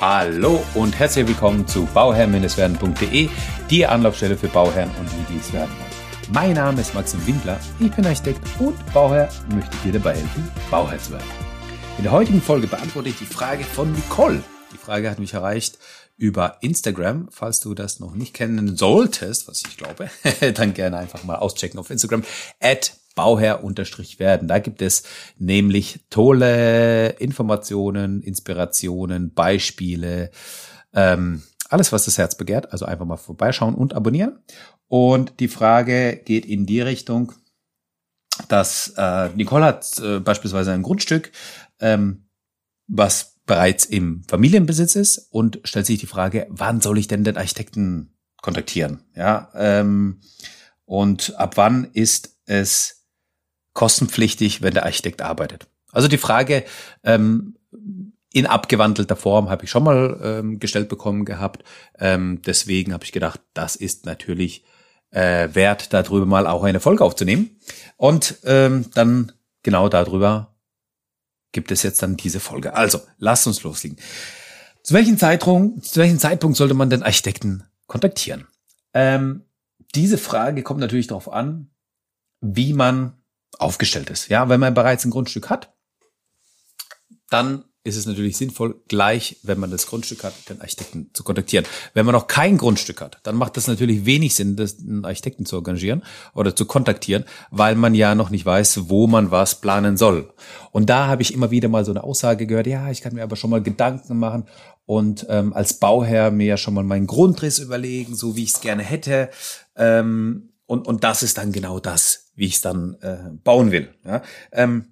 Hallo und herzlich willkommen zu bauherr-werden.de, die Anlaufstelle für Bauherren und die, die es werden wollen. Mein Name ist Maxim Windler, ich bin Architekt und Bauherr und möchte dir dabei helfen, Bauherr zu werden. In der heutigen Folge beantworte ich die Frage von Nicole. Die Frage hat mich erreicht über Instagram. Falls du das noch nicht kennen solltest, was ich glaube, dann gerne einfach mal auschecken auf Instagram. At Bauherr-werden. Da gibt es nämlich tolle Informationen, Inspirationen, Beispiele, ähm, alles, was das Herz begehrt. Also einfach mal vorbeischauen und abonnieren. Und die Frage geht in die Richtung, dass äh, Nicole hat äh, beispielsweise ein Grundstück, ähm, was bereits im Familienbesitz ist und stellt sich die Frage, wann soll ich denn den Architekten kontaktieren? Ja, ähm, und ab wann ist es kostenpflichtig, wenn der Architekt arbeitet. Also die Frage ähm, in abgewandelter Form habe ich schon mal ähm, gestellt bekommen gehabt. Ähm, deswegen habe ich gedacht, das ist natürlich äh, wert, darüber mal auch eine Folge aufzunehmen. Und ähm, dann genau darüber gibt es jetzt dann diese Folge. Also, lasst uns loslegen. Zu welchem Zeitraum, zu welchem Zeitpunkt sollte man den Architekten kontaktieren? Ähm, diese Frage kommt natürlich darauf an, wie man aufgestellt ist. Ja, wenn man bereits ein Grundstück hat, dann ist es natürlich sinnvoll, gleich, wenn man das Grundstück hat, den Architekten zu kontaktieren. Wenn man noch kein Grundstück hat, dann macht das natürlich wenig Sinn, das, einen Architekten zu engagieren oder zu kontaktieren, weil man ja noch nicht weiß, wo man was planen soll. Und da habe ich immer wieder mal so eine Aussage gehört, ja, ich kann mir aber schon mal Gedanken machen und ähm, als Bauherr mir ja schon mal meinen Grundriss überlegen, so wie ich es gerne hätte. Ähm, und, und das ist dann genau das, wie ich es dann äh, bauen will. Ja? Ähm,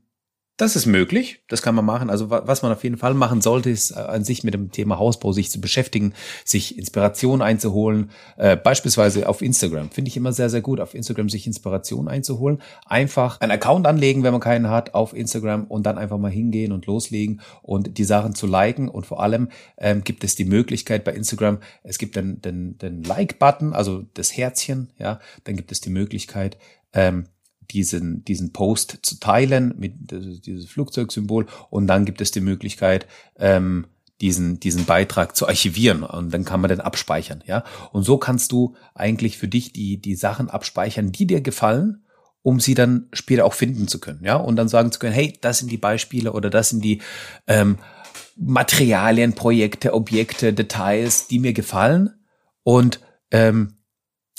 das ist möglich, das kann man machen. Also was man auf jeden Fall machen sollte, ist äh, an sich mit dem Thema Hausbau sich zu beschäftigen, sich Inspiration einzuholen, äh, beispielsweise auf Instagram. Finde ich immer sehr, sehr gut, auf Instagram sich Inspiration einzuholen. Einfach einen Account anlegen, wenn man keinen hat, auf Instagram und dann einfach mal hingehen und loslegen und die Sachen zu liken. Und vor allem ähm, gibt es die Möglichkeit bei Instagram, es gibt den, den, den Like-Button, also das Herzchen, ja, dann gibt es die Möglichkeit, ähm, diesen, diesen Post zu teilen mit dieses Flugzeugsymbol und dann gibt es die Möglichkeit, ähm, diesen, diesen Beitrag zu archivieren und dann kann man den abspeichern, ja. Und so kannst du eigentlich für dich die, die Sachen abspeichern, die dir gefallen, um sie dann später auch finden zu können, ja. Und dann sagen zu können, hey, das sind die Beispiele oder das sind die ähm, Materialien, Projekte, Objekte, Details, die mir gefallen und ähm,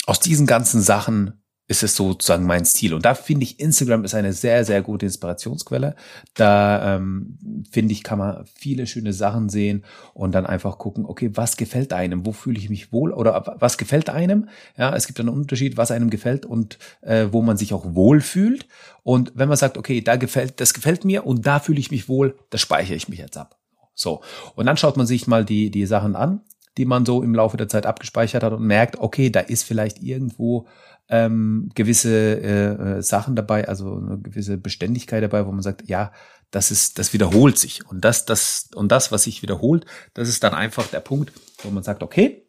aus diesen ganzen Sachen ist es sozusagen mein Stil. Und da finde ich, Instagram ist eine sehr, sehr gute Inspirationsquelle. Da ähm, finde ich, kann man viele schöne Sachen sehen und dann einfach gucken, okay, was gefällt einem? Wo fühle ich mich wohl? Oder was gefällt einem? Ja, es gibt einen Unterschied, was einem gefällt und äh, wo man sich auch wohl fühlt. Und wenn man sagt, okay, da gefällt, das gefällt mir und da fühle ich mich wohl, das speichere ich mich jetzt ab. So. Und dann schaut man sich mal die, die Sachen an, die man so im Laufe der Zeit abgespeichert hat und merkt, okay, da ist vielleicht irgendwo ähm, gewisse äh, äh, Sachen dabei, also eine gewisse Beständigkeit dabei, wo man sagt, ja, das ist, das wiederholt sich. Und das, das, und das, was sich wiederholt, das ist dann einfach der Punkt, wo man sagt, okay,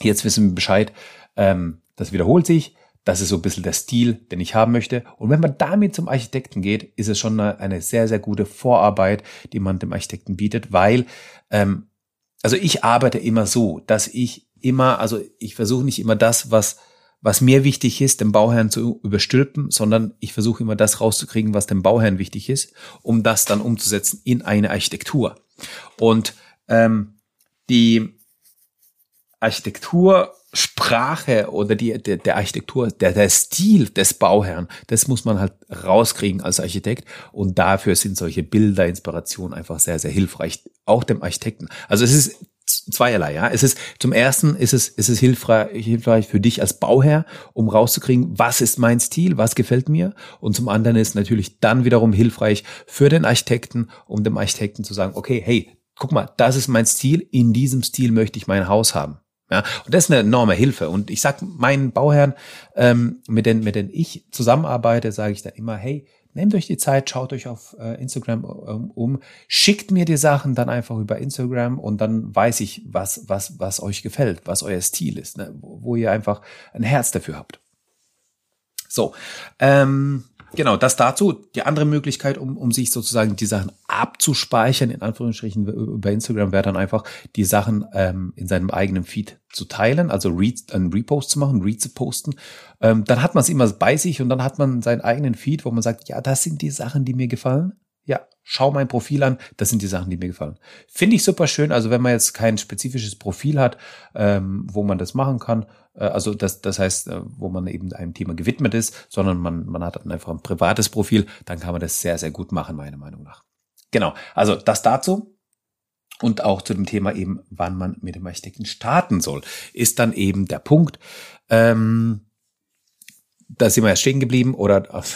jetzt wissen wir Bescheid, ähm, das wiederholt sich, das ist so ein bisschen der Stil, den ich haben möchte. Und wenn man damit zum Architekten geht, ist es schon eine, eine sehr, sehr gute Vorarbeit, die man dem Architekten bietet, weil, ähm, also ich arbeite immer so, dass ich immer, also ich versuche nicht immer das, was was mir wichtig ist, den Bauherrn zu überstülpen, sondern ich versuche immer das rauszukriegen, was dem Bauherrn wichtig ist, um das dann umzusetzen in eine Architektur. Und ähm, die Architektursprache oder die, der, der Architektur, der, der Stil des Bauherrn, das muss man halt rauskriegen als Architekt. Und dafür sind solche Bilder, Inspirationen einfach sehr, sehr hilfreich, auch dem Architekten. Also es ist zweierlei, ja. Es ist, zum ersten ist es, ist es hilfreich, hilfreich für dich als Bauherr, um rauszukriegen, was ist mein Stil, was gefällt mir. Und zum anderen ist natürlich dann wiederum hilfreich für den Architekten, um dem Architekten zu sagen, okay, hey, guck mal, das ist mein Stil, in diesem Stil möchte ich mein Haus haben. Ja, und das ist eine enorme Hilfe. Und ich sag meinen Bauherren, ähm, mit denen, mit denen ich zusammenarbeite, sage ich dann immer, hey, Nehmt euch die Zeit, schaut euch auf äh, Instagram ähm, um, schickt mir die Sachen dann einfach über Instagram und dann weiß ich, was, was, was euch gefällt, was euer Stil ist, ne? wo, wo ihr einfach ein Herz dafür habt. So, ähm, Genau, das dazu. Die andere Möglichkeit, um, um sich sozusagen die Sachen abzuspeichern, in Anführungsstrichen über Instagram, wäre dann einfach, die Sachen ähm, in seinem eigenen Feed zu teilen, also Read, ein Repost zu machen, Read zu posten. Ähm, dann hat man es immer bei sich und dann hat man seinen eigenen Feed, wo man sagt, ja, das sind die Sachen, die mir gefallen. Ja, schau mein Profil an, das sind die Sachen, die mir gefallen. Finde ich super schön. Also wenn man jetzt kein spezifisches Profil hat, ähm, wo man das machen kann, äh, also das, das heißt, äh, wo man eben einem Thema gewidmet ist, sondern man, man hat einfach ein privates Profil, dann kann man das sehr, sehr gut machen, meiner Meinung nach. Genau, also das dazu. Und auch zu dem Thema eben, wann man mit dem Architekten starten soll, ist dann eben der Punkt. Ähm, da sind wir ja stehen geblieben oder das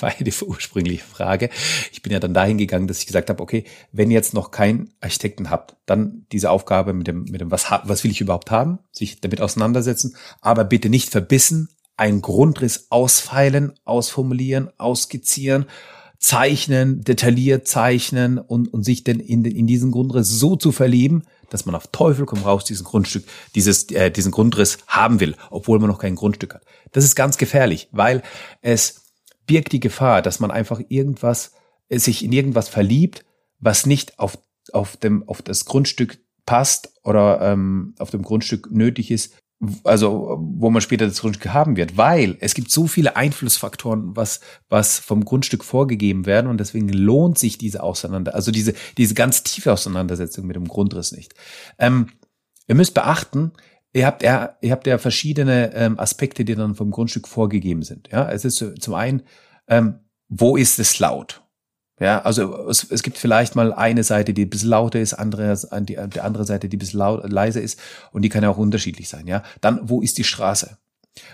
war ja die ursprüngliche Frage. Ich bin ja dann dahin gegangen, dass ich gesagt habe, okay, wenn ihr jetzt noch keinen Architekten habt, dann diese Aufgabe mit dem, mit dem, was, was will ich überhaupt haben, sich damit auseinandersetzen, aber bitte nicht verbissen, einen Grundriss ausfeilen, ausformulieren, ausskizzieren, zeichnen, detailliert zeichnen und, und sich denn in, in diesen Grundriss so zu verlieben, dass man auf Teufel komm raus diesen Grundstück, dieses, äh, diesen Grundriss haben will, obwohl man noch kein Grundstück hat. Das ist ganz gefährlich, weil es birgt die Gefahr, dass man einfach irgendwas, äh, sich in irgendwas verliebt, was nicht auf, auf dem, auf das Grundstück passt oder ähm, auf dem Grundstück nötig ist, also wo man später das Grundstück haben wird, weil es gibt so viele Einflussfaktoren, was was vom Grundstück vorgegeben werden und deswegen lohnt sich diese Auseinander, also diese diese ganz tiefe Auseinandersetzung mit dem Grundriss nicht. Ähm, ihr müsst beachten, ihr habt ja ihr habt ja verschiedene ähm, Aspekte, die dann vom Grundstück vorgegeben sind. Ja, es ist zum einen, ähm, wo ist es laut? Ja, also es, es gibt vielleicht mal eine Seite, die ein bisschen lauter ist, andere, die, die andere Seite, die ein bisschen laut, leiser ist und die kann ja auch unterschiedlich sein. Ja, dann wo ist die Straße?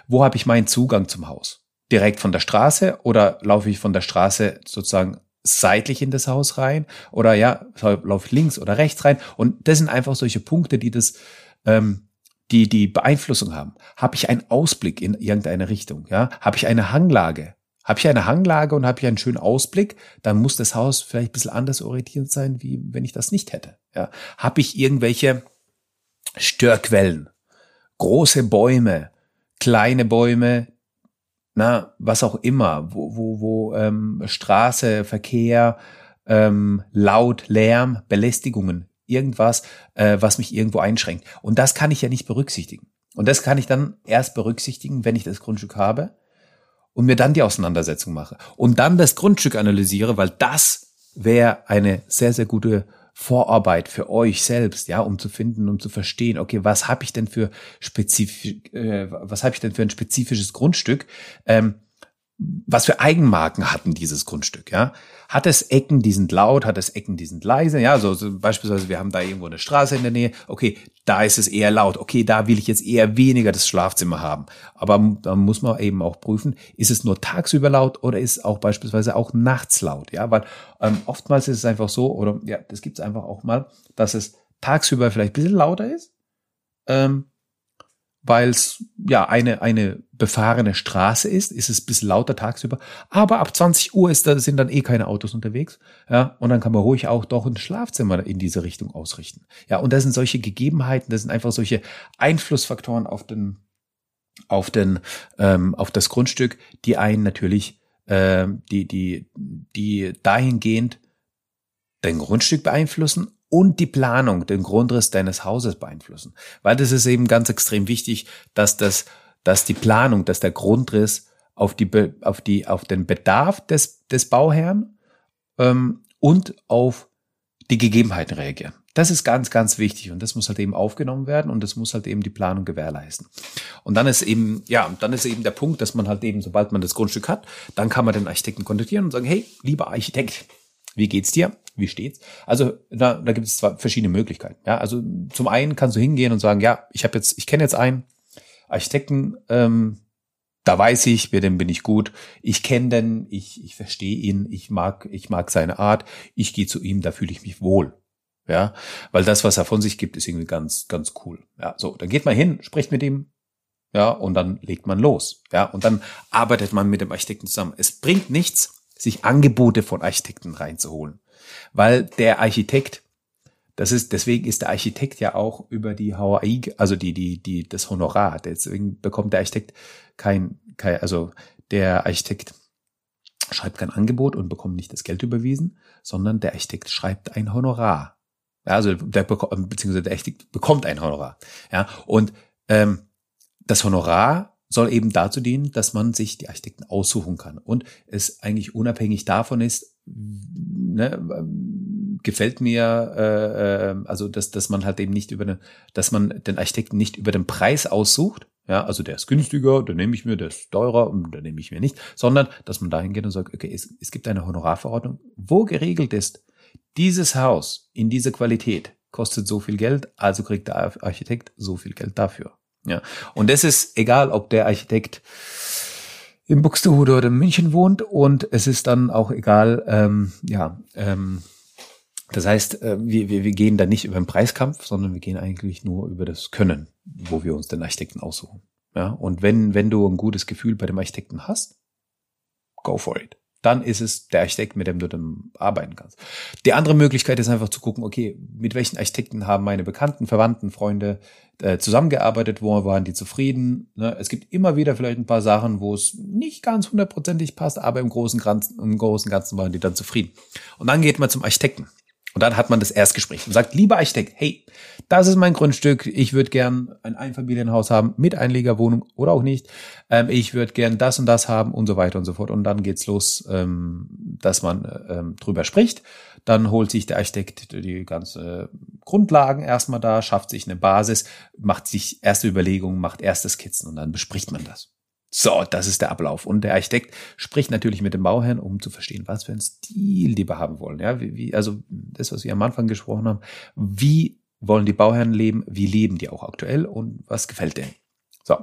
Wo habe ich meinen Zugang zum Haus? Direkt von der Straße oder laufe ich von der Straße sozusagen seitlich in das Haus rein oder ja laufe ich links oder rechts rein? Und das sind einfach solche Punkte, die das ähm, die die Beeinflussung haben. Habe ich einen Ausblick in irgendeine Richtung? Ja, habe ich eine Hanglage? Habe ich eine Hanglage und habe ich einen schönen Ausblick, dann muss das Haus vielleicht ein bisschen anders orientiert sein, wie wenn ich das nicht hätte. Ja. Habe ich irgendwelche Störquellen, große Bäume, kleine Bäume, na, was auch immer, wo, wo, wo ähm, Straße, Verkehr, ähm, Laut, Lärm, Belästigungen, irgendwas, äh, was mich irgendwo einschränkt. Und das kann ich ja nicht berücksichtigen. Und das kann ich dann erst berücksichtigen, wenn ich das Grundstück habe und mir dann die Auseinandersetzung mache und dann das Grundstück analysiere, weil das wäre eine sehr, sehr gute Vorarbeit für euch selbst, ja, um zu finden, um zu verstehen, okay, was habe ich denn für spezifisch, äh, was habe ich denn für ein spezifisches Grundstück? Ähm, was für Eigenmarken hatten dieses Grundstück, ja? Hat es Ecken, die sind laut, hat es Ecken, die sind leise, ja? So, so beispielsweise, wir haben da irgendwo eine Straße in der Nähe, okay, da ist es eher laut, okay, da will ich jetzt eher weniger das Schlafzimmer haben. Aber da muss man eben auch prüfen, ist es nur tagsüber laut oder ist auch beispielsweise auch nachts laut, ja? Weil ähm, oftmals ist es einfach so, oder ja, das gibt es einfach auch mal, dass es tagsüber vielleicht ein bisschen lauter ist, ähm, weil es ja eine, eine befahrene Straße ist, ist es bis lauter tagsüber. Aber ab 20 Uhr ist, da sind dann eh keine Autos unterwegs. Ja, und dann kann man ruhig auch doch ein Schlafzimmer in diese Richtung ausrichten. Ja, und das sind solche Gegebenheiten, das sind einfach solche Einflussfaktoren auf den, auf den, ähm, auf das Grundstück, die einen natürlich, äh, die, die, die dahingehend dein Grundstück beeinflussen und die Planung, den Grundriss deines Hauses beeinflussen. Weil das ist eben ganz extrem wichtig, dass das, dass die Planung, dass der Grundriss auf die, auf die, auf den Bedarf des, des Bauherrn ähm, und auf die Gegebenheiten reagieren. Das ist ganz, ganz wichtig und das muss halt eben aufgenommen werden und das muss halt eben die Planung gewährleisten. Und dann ist eben, ja, dann ist eben der Punkt, dass man halt eben, sobald man das Grundstück hat, dann kann man den Architekten kontaktieren und sagen, hey, lieber Architekt, wie geht's dir? Wie steht's? Also da, da gibt es zwar verschiedene Möglichkeiten. Ja, also zum einen kannst du hingehen und sagen, ja, ich habe jetzt, ich kenne jetzt einen Architekten, ähm, da weiß ich, mit dem bin ich gut. Ich kenne den, ich, ich verstehe ihn, ich mag, ich mag seine Art. Ich gehe zu ihm, da fühle ich mich wohl. Ja, weil das, was er von sich gibt, ist irgendwie ganz, ganz cool. Ja, so, dann geht man hin, spricht mit ihm, ja, und dann legt man los. Ja, und dann arbeitet man mit dem Architekten zusammen. Es bringt nichts, sich Angebote von Architekten reinzuholen. Weil der Architekt, das ist, deswegen ist der Architekt ja auch über die HAI, also die, die, die, das Honorar. Deswegen bekommt der Architekt kein, kein also der Architekt schreibt kein Angebot und bekommt nicht das Geld überwiesen, sondern der Architekt schreibt ein Honorar. Ja, also der beziehungsweise der Architekt bekommt ein Honorar. Ja, und ähm, das Honorar soll eben dazu dienen, dass man sich die Architekten aussuchen kann und es eigentlich unabhängig davon ist, ne, gefällt mir, äh, äh, also dass, dass man halt eben nicht über eine, dass man den Architekten nicht über den Preis aussucht, ja, also der ist günstiger, den nehme ich mir, der ist teurer, den nehme ich mir nicht, sondern dass man dahin geht und sagt, okay, es, es gibt eine Honorarverordnung, wo geregelt ist, dieses Haus in dieser Qualität kostet so viel Geld, also kriegt der Architekt so viel Geld dafür. Ja, und es ist egal, ob der Architekt in Buxtehude oder in München wohnt und es ist dann auch egal, ähm, ja, ähm, das heißt, äh, wir, wir, wir gehen da nicht über den Preiskampf, sondern wir gehen eigentlich nur über das Können, wo wir uns den Architekten aussuchen. Ja, und wenn, wenn du ein gutes Gefühl bei dem Architekten hast, go for it dann ist es der Architekt, mit dem du dann arbeiten kannst. Die andere Möglichkeit ist einfach zu gucken, okay, mit welchen Architekten haben meine Bekannten, Verwandten, Freunde äh, zusammengearbeitet, wo waren die zufrieden. Ne? Es gibt immer wieder vielleicht ein paar Sachen, wo es nicht ganz hundertprozentig passt, aber im großen, Ganzen, im großen Ganzen waren die dann zufrieden. Und dann geht man zum Architekten. Und dann hat man das Erstgespräch und sagt, lieber Architekt, hey, das ist mein Grundstück, ich würde gern ein Einfamilienhaus haben mit Einliegerwohnung oder auch nicht. Ähm, ich würde gern das und das haben und so weiter und so fort. Und dann geht's los, ähm, dass man ähm, drüber spricht. Dann holt sich der Architekt die ganze Grundlagen erstmal da, schafft sich eine Basis, macht sich erste Überlegungen, macht erste Skizzen und dann bespricht man das. So, das ist der Ablauf. Und der Architekt spricht natürlich mit dem Bauherrn, um zu verstehen, was für einen Stil die wir haben wollen. Ja, wie, wie, also das, was wir am Anfang gesprochen haben. Wie wollen die Bauherren leben? Wie leben die auch aktuell? Und was gefällt denen? So.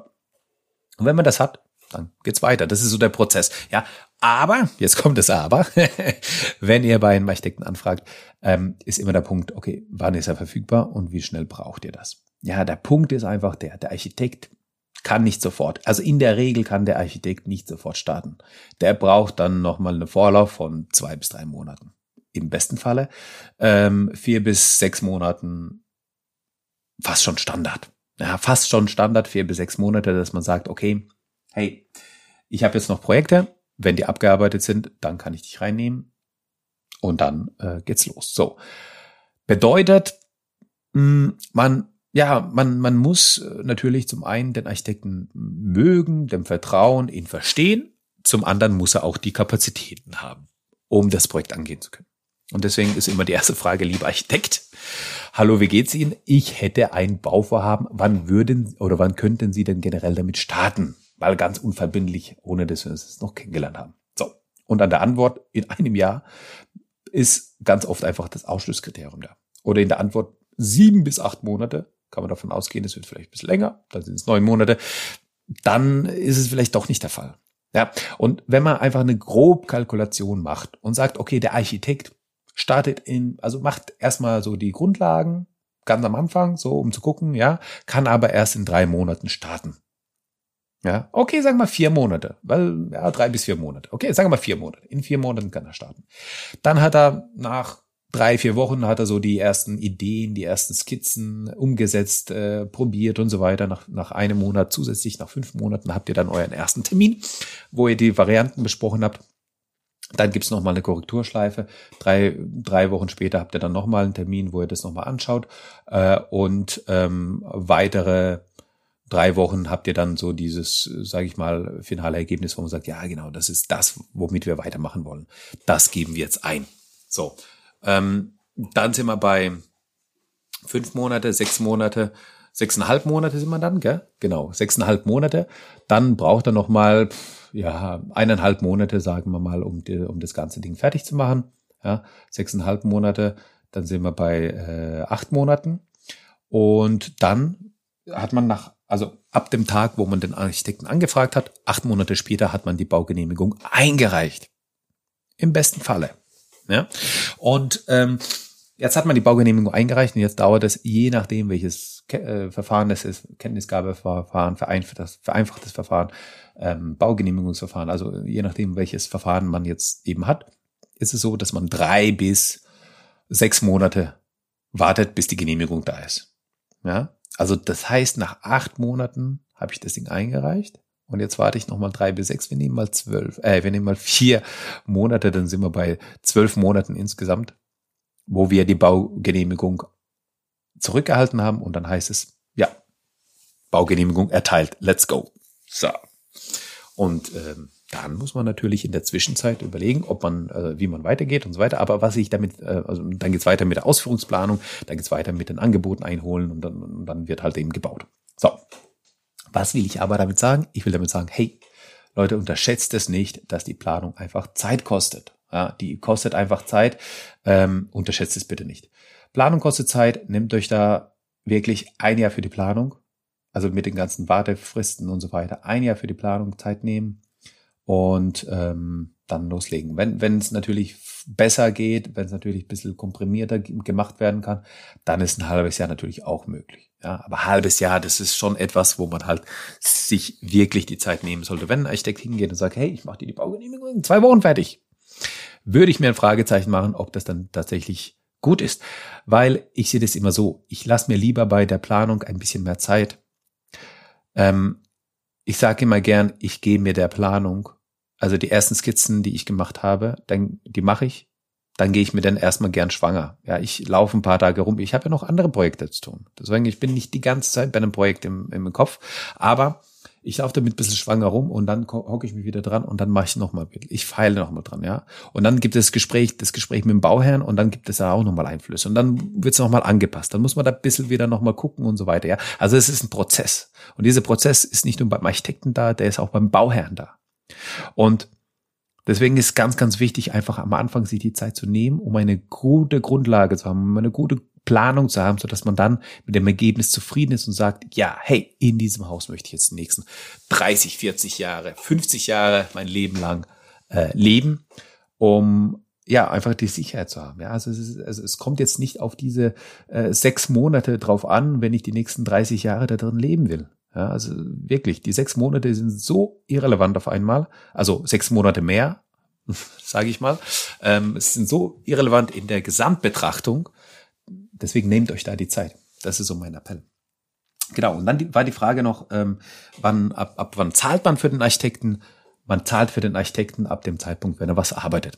Und wenn man das hat, dann geht's weiter. Das ist so der Prozess. Ja, aber, jetzt kommt es aber, wenn ihr bei einem Architekten anfragt, ähm, ist immer der Punkt, okay, wann ist er verfügbar und wie schnell braucht ihr das? Ja, der Punkt ist einfach der, der Architekt kann nicht sofort. Also in der Regel kann der Architekt nicht sofort starten. Der braucht dann nochmal eine Vorlauf von zwei bis drei Monaten. Im besten Falle ähm, vier bis sechs Monaten fast schon Standard. Ja, fast schon Standard, vier bis sechs Monate, dass man sagt, okay, hey, ich habe jetzt noch Projekte, wenn die abgearbeitet sind, dann kann ich dich reinnehmen und dann äh, geht's los. So. Bedeutet, hm, man ja, man, man muss äh, natürlich zum einen den Architekten mögen, dem vertrauen, ihn verstehen. Zum anderen muss er auch die Kapazitäten haben, um das Projekt angehen zu können. Und deswegen ist immer die erste Frage, lieber Architekt, hallo, wie geht's Ihnen? Ich hätte ein Bauvorhaben. Wann würden oder wann könnten Sie denn generell damit starten? Weil ganz unverbindlich, ohne dass wir es noch kennengelernt haben. So. Und an der Antwort in einem Jahr ist ganz oft einfach das Ausschlusskriterium da. Oder in der Antwort sieben bis acht Monate kann man davon ausgehen, es wird vielleicht ein bisschen länger, dann sind es neun Monate, dann ist es vielleicht doch nicht der Fall. Ja, und wenn man einfach eine Grobkalkulation macht und sagt, okay, der Architekt startet in, also macht erstmal so die Grundlagen ganz am Anfang, so um zu gucken, ja, kann aber erst in drei Monaten starten. Ja, okay, sagen wir vier Monate, weil, ja, drei bis vier Monate. Okay, sagen wir vier Monate. In vier Monaten kann er starten. Dann hat er nach drei, vier Wochen hat er so die ersten Ideen, die ersten Skizzen umgesetzt, äh, probiert und so weiter. Nach, nach einem Monat zusätzlich, nach fünf Monaten habt ihr dann euren ersten Termin, wo ihr die Varianten besprochen habt. Dann gibt's noch mal eine Korrekturschleife. Drei, drei Wochen später habt ihr dann noch mal einen Termin, wo ihr das noch mal anschaut. Äh, und ähm, weitere drei Wochen habt ihr dann so dieses, sage ich mal, finale Ergebnis, wo man sagt, ja genau, das ist das, womit wir weitermachen wollen. Das geben wir jetzt ein. So, ähm, dann sind wir bei fünf Monate, sechs Monate, sechseinhalb Monate sind wir dann, gell? Genau, sechseinhalb Monate. Dann braucht er noch mal, ja, eineinhalb Monate, sagen wir mal, um, um das ganze Ding fertig zu machen. Ja, sechseinhalb Monate, dann sind wir bei äh, acht Monaten. Und dann hat man nach, also ab dem Tag, wo man den Architekten angefragt hat, acht Monate später hat man die Baugenehmigung eingereicht. Im besten Falle. Ja? Und ähm, jetzt hat man die Baugenehmigung eingereicht und jetzt dauert es, je nachdem, welches äh, Verfahren das ist, Kenntnisgabeverfahren, vereinfachtes, vereinfachtes Verfahren, ähm, Baugenehmigungsverfahren, also je nachdem, welches Verfahren man jetzt eben hat, ist es so, dass man drei bis sechs Monate wartet, bis die Genehmigung da ist. Ja, also das heißt, nach acht Monaten habe ich das Ding eingereicht Und jetzt warte ich nochmal drei bis sechs. Wir nehmen mal zwölf, äh, wir nehmen mal vier Monate, dann sind wir bei zwölf Monaten insgesamt, wo wir die Baugenehmigung zurückgehalten haben. Und dann heißt es, ja, Baugenehmigung erteilt. Let's go. So. Und ähm, dann muss man natürlich in der Zwischenzeit überlegen, ob man, äh, wie man weitergeht und so weiter. Aber was ich damit, äh, also dann geht's weiter mit der Ausführungsplanung, dann geht's weiter mit den Angeboten einholen und dann, und dann wird halt eben gebaut. So. Was will ich aber damit sagen? Ich will damit sagen, hey, Leute, unterschätzt es nicht, dass die Planung einfach Zeit kostet. Ja, die kostet einfach Zeit. Ähm, unterschätzt es bitte nicht. Planung kostet Zeit. Nehmt euch da wirklich ein Jahr für die Planung. Also mit den ganzen Wartefristen und so weiter. Ein Jahr für die Planung Zeit nehmen und ähm, dann loslegen. Wenn wenn es natürlich besser geht, wenn es natürlich ein bisschen komprimierter gemacht werden kann, dann ist ein halbes Jahr natürlich auch möglich. Ja, aber halbes Jahr, das ist schon etwas, wo man halt sich wirklich die Zeit nehmen sollte. Wenn ein Architekt hingeht und sagt, hey, ich mache dir die Baugenehmigung in zwei Wochen fertig, würde ich mir ein Fragezeichen machen, ob das dann tatsächlich gut ist. Weil ich sehe das immer so, ich lasse mir lieber bei der Planung ein bisschen mehr Zeit. Ähm, ich sage immer gern, ich gehe mir der Planung also die ersten Skizzen, die ich gemacht habe, dann, die mache ich. Dann gehe ich mir dann erstmal gern schwanger. Ja, ich laufe ein paar Tage rum. Ich habe ja noch andere Projekte zu tun. Deswegen, ich bin nicht die ganze Zeit bei einem Projekt im, im Kopf. Aber ich laufe damit ein bisschen schwanger rum und dann hocke ich mich wieder dran und dann mache ich nochmal, ich feile nochmal dran, ja. Und dann gibt es das Gespräch, das Gespräch mit dem Bauherrn und dann gibt es da auch nochmal Einflüsse und dann wird es nochmal angepasst. Dann muss man da ein bisschen wieder nochmal gucken und so weiter, ja. Also es ist ein Prozess. Und dieser Prozess ist nicht nur beim Architekten da, der ist auch beim Bauherrn da. Und deswegen ist ganz, ganz wichtig, einfach am Anfang sich die Zeit zu nehmen, um eine gute Grundlage zu haben, um eine gute Planung zu haben, so dass man dann mit dem Ergebnis zufrieden ist und sagt, ja, hey, in diesem Haus möchte ich jetzt die nächsten 30, 40 Jahre, 50 Jahre mein Leben lang äh, leben, um ja einfach die Sicherheit zu haben. Ja, also es, ist, also es kommt jetzt nicht auf diese äh, sechs Monate drauf an, wenn ich die nächsten 30 Jahre da drin leben will. Ja, also wirklich, die sechs Monate sind so irrelevant auf einmal. Also sechs Monate mehr, sage ich mal. Ähm, es sind so irrelevant in der Gesamtbetrachtung. Deswegen nehmt euch da die Zeit. Das ist so mein Appell. Genau, und dann war die Frage noch, ähm, wann, ab, ab wann zahlt man für den Architekten? Man zahlt für den Architekten ab dem Zeitpunkt, wenn er was arbeitet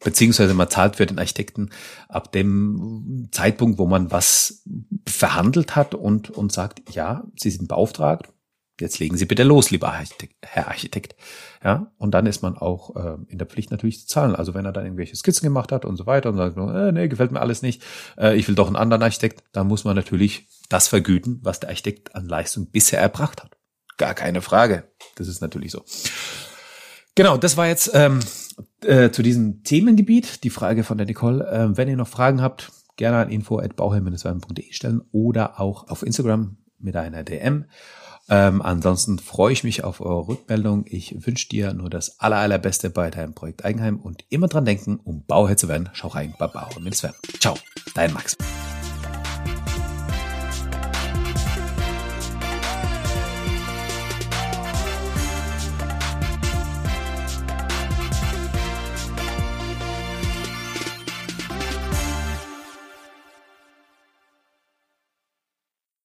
beziehungsweise man zahlt für den Architekten ab dem Zeitpunkt, wo man was verhandelt hat und, und sagt, ja, Sie sind beauftragt, jetzt legen Sie bitte los, lieber Architekt, Herr Architekt. Ja, und dann ist man auch äh, in der Pflicht natürlich zu zahlen. Also wenn er dann irgendwelche Skizzen gemacht hat und so weiter und sagt, äh, nee, gefällt mir alles nicht, äh, ich will doch einen anderen Architekt, dann muss man natürlich das vergüten, was der Architekt an Leistung bisher erbracht hat. Gar keine Frage. Das ist natürlich so. Genau, das war jetzt ähm, äh, zu diesem Themengebiet die Frage von der Nicole. Ähm, wenn ihr noch Fragen habt, gerne an info.bauherr-werden.de stellen oder auch auf Instagram mit einer DM. Ähm, ansonsten freue ich mich auf eure Rückmeldung. Ich wünsche dir nur das aller, allerbeste bei deinem Projekt Eigenheim und immer dran denken, um Bauherr zu werden, schau rein bei Bauherr Ciao, dein Max.